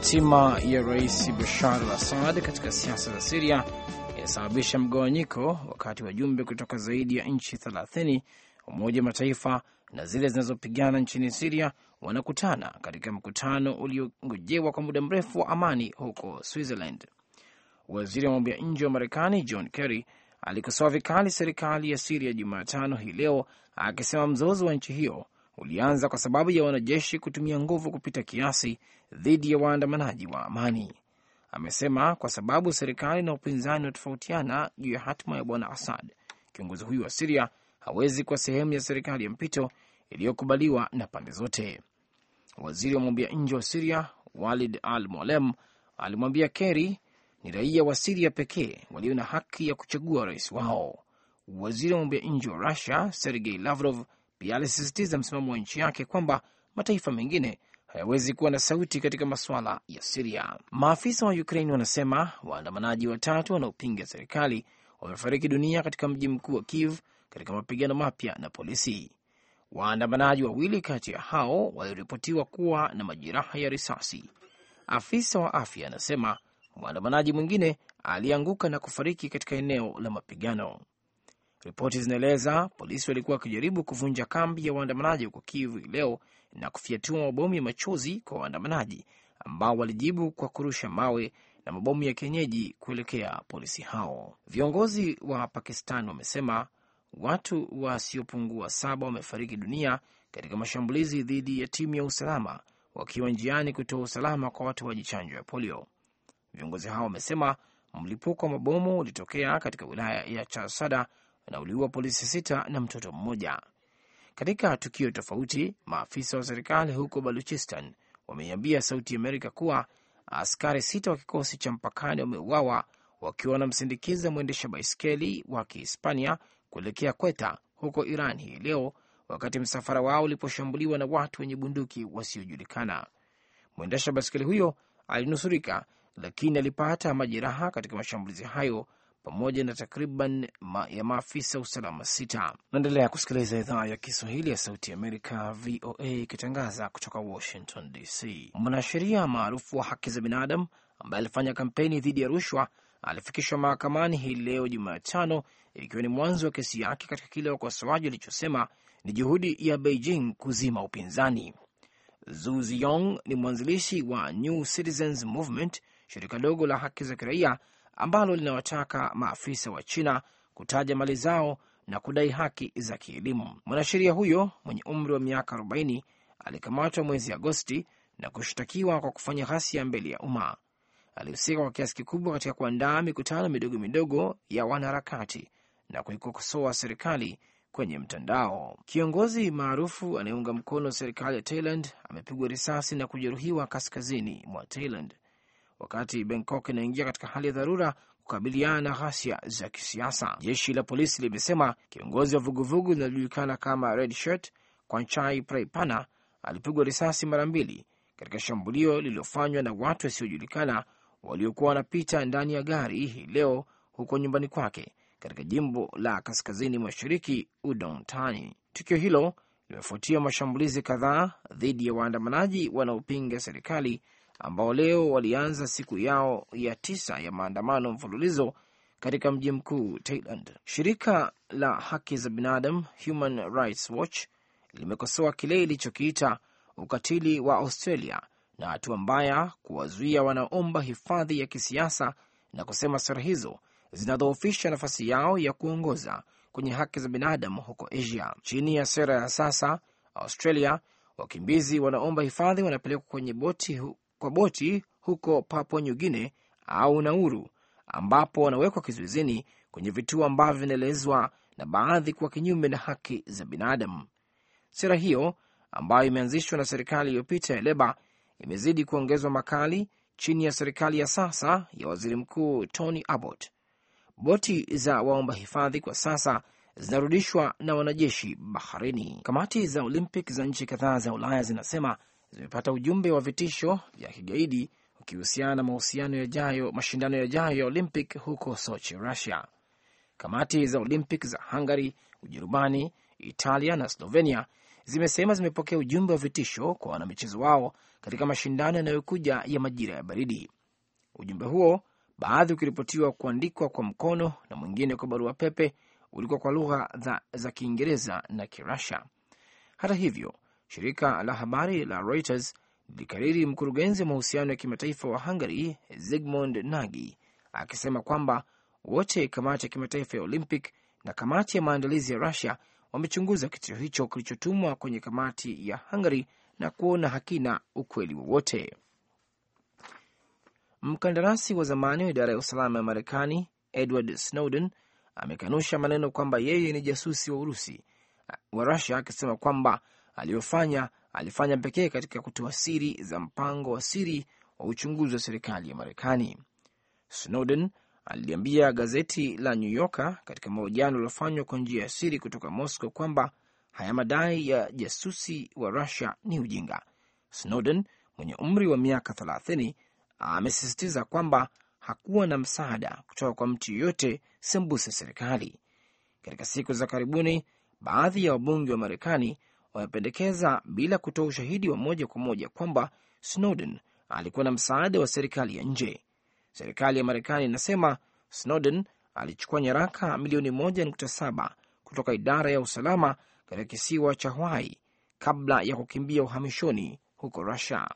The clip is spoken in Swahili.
Hatima ya Rais Bashar al Assad katika siasa za Siria inasababisha mgawanyiko, wakati wajumbe kutoka zaidi ya nchi 30 Umoja wa Mataifa na zile zinazopigana nchini Siria wanakutana katika mkutano uliongojewa kwa muda mrefu wa amani huko Switzerland. Waziri wa mambo ya nje wa Marekani John Kerry alikosoa vikali serikali ya Siria Jumatano hii leo akisema mzozo wa nchi hiyo ulianza kwa sababu ya wanajeshi kutumia nguvu kupita kiasi dhidi ya waandamanaji wa amani. Amesema kwa sababu serikali na upinzani wanatofautiana juu ya hatima ya bwana Assad, kiongozi huyu wa Siria hawezi kuwa sehemu ya serikali ya mpito iliyokubaliwa na pande zote. Waziri wa mambo ya nje wa Siria Walid Al Mualem alimwambia Kerry ni raia wa Siria pekee walio na haki ya kuchagua rais wao. Waziri wa mambo ya nje wa Rusia Sergei Lavrov pia alisisitiza msimamo wa nchi yake kwamba mataifa mengine hayawezi kuwa na sauti katika masuala ya Siria. Maafisa wa Ukraine wanasema waandamanaji watatu wanaopinga serikali wamefariki dunia katika mji mkuu wa Kiev katika mapigano mapya na polisi. Waandamanaji wawili kati ya hao waliripotiwa kuwa na majeraha ya risasi. Afisa wa afya anasema mwandamanaji mwingine alianguka na kufariki katika eneo la mapigano. Ripoti zinaeleza polisi walikuwa wakijaribu kuvunja kambi ya waandamanaji huko Kiev leo na kufyatua mabomu ya machozi kwa waandamanaji ambao walijibu kwa kurusha mawe na mabomu ya kienyeji kuelekea polisi hao. Viongozi wa Pakistan wamesema watu wasiopungua saba wamefariki dunia katika mashambulizi dhidi ya timu ya usalama wakiwa njiani kutoa usalama kwa watoaji chanjo ya polio. Viongozi hao wamesema mlipuko wa mabomu ulitokea katika wilaya ya Charsada na uliua polisi sita na mtoto mmoja. Katika tukio tofauti, maafisa wa serikali huko Baluchistan wameiambia Sauti Amerika kuwa askari sita wa kikosi cha mpakani wameuawa wakiwa wanamsindikiza mwendesha baiskeli wa Kihispania kuelekea Kweta huko Iran hii leo, wakati msafara wao uliposhambuliwa na watu wenye bunduki wasiojulikana. Mwendesha baiskeli huyo alinusurika, lakini alipata majeraha katika mashambulizi hayo pamoja na takriban ma ya maafisa usalama sita. Naendelea kusikiliza idhaa ya Kiswahili ya Sauti ya Amerika, VOA, ikitangaza kutoka Washington DC. Mwanasheria maarufu wa haki za binadamu ambaye alifanya kampeni dhidi ya rushwa alifikishwa mahakamani hii leo Jumatano, ikiwa ni mwanzo wa kesi yake katika kile wakosoaji walichosema ni juhudi ya Beijing kuzima upinzani. Zu Ziyong ni mwanzilishi wa New Citizens Movement, shirika dogo la haki za kiraia ambalo linawataka maafisa wa China kutaja mali zao na kudai haki za kielimu. Mwanasheria huyo mwenye umri wa miaka 40 alikamatwa mwezi Agosti na kushtakiwa kwa kufanya ghasia mbele ya umma. Alihusika kwa kiasi kikubwa katika kuandaa mikutano midogo midogo ya wanaharakati na kuikosoa serikali kwenye mtandao. Kiongozi maarufu anayeunga mkono serikali ya Thailand amepigwa risasi na kujeruhiwa kaskazini mwa Thailand wakati Bangkok inaingia katika hali ya dharura kukabiliana na ghasia za kisiasa. Jeshi la polisi limesema kiongozi wa vuguvugu linalojulikana kama Red Shirt Kwanchai Praipana alipigwa risasi mara mbili katika shambulio lililofanywa na watu wasiojulikana waliokuwa wanapita ndani ya gari hii leo huko nyumbani kwake katika jimbo la kaskazini mashariki Udon Thani. Tukio hilo limefuatia mashambulizi kadhaa dhidi ya waandamanaji wanaopinga serikali ambao leo walianza siku yao ya tisa ya maandamano mfululizo katika mji mkuu Thailand. Shirika la haki za binadamu Human Rights Watch limekosoa kile ilichokiita ukatili wa Australia na hatua mbaya kuwazuia wanaomba hifadhi ya kisiasa na kusema sera hizo zinadhoofisha nafasi yao ya kuongoza kwenye haki za binadamu huko Asia. Chini ya sera ya sasa Australia, wakimbizi wanaomba hifadhi wanapelekwa kwenye boti kwa boti huko Papua New Guinea au Nauru, ambapo wanawekwa kizuizini kwenye vituo ambavyo vinaelezwa na baadhi kuwa kinyume na haki za binadamu. Sera hiyo ambayo imeanzishwa na serikali iliyopita ya Leba imezidi kuongezwa makali chini ya serikali ya sasa ya waziri mkuu Tony Abbott. Boti za waomba hifadhi kwa sasa zinarudishwa na wanajeshi baharini. Kamati za Olympic za nchi kadhaa za Ulaya zinasema zimepata ujumbe wa vitisho vya kigaidi ukihusiana na mahusiano yajayo, mashindano yajayo ya Olympic huko Sochi, Russia. Kamati za Olympic za Hungary, Ujerumani, Italia na Slovenia zimesema zimepokea ujumbe wa vitisho kwa wanamichezo wao katika mashindano yanayokuja ya majira ya baridi. Ujumbe huo, baadhi ukiripotiwa kuandikwa kwa mkono na mwingine kwa barua pepe, ulikuwa kwa lugha za, za Kiingereza na Kirussia. Hata hivyo, shirika la habari la Reuters lilikariri mkurugenzi wa mahusiano ya kimataifa wa Hungary Zygmunt Nagy akisema kwamba wote kamati ya kimataifa ya Olympic na kamati ya maandalizi ya Russia wamechunguza kitendo hicho kilichotumwa kwenye kamati ya Hungary na kuona hakina ukweli wowote. Mkandarasi wa zamani wa idara ya usalama ya Marekani Edward Snowden amekanusha maneno kwamba yeye ni jasusi wa Urusi wa Rusia, akisema kwamba aliyofanya alifanya pekee katika kutoa siri za mpango wa siri wa uchunguzi wa serikali ya Marekani. Snowden aliliambia gazeti la New Yorker katika mahojiano yaliyofanywa kwa njia ya siri kutoka Moscow kwamba haya madai ya jasusi wa Rusia ni ujinga. Snowden mwenye umri wa miaka 30 amesisitiza kwamba hakuwa na msaada kutoka kwa mtu yeyote sembuse serikali. Katika siku za karibuni, baadhi ya wabunge wa Marekani wamependekeza bila kutoa ushahidi wa moja kwa moja kwamba Snowden alikuwa na msaada wa serikali ya nje. Serikali ya Marekani inasema Snowden alichukua nyaraka milioni 1.7 kutoka idara ya usalama katika kisiwa cha Hawaii kabla ya kukimbia uhamishoni huko Russia.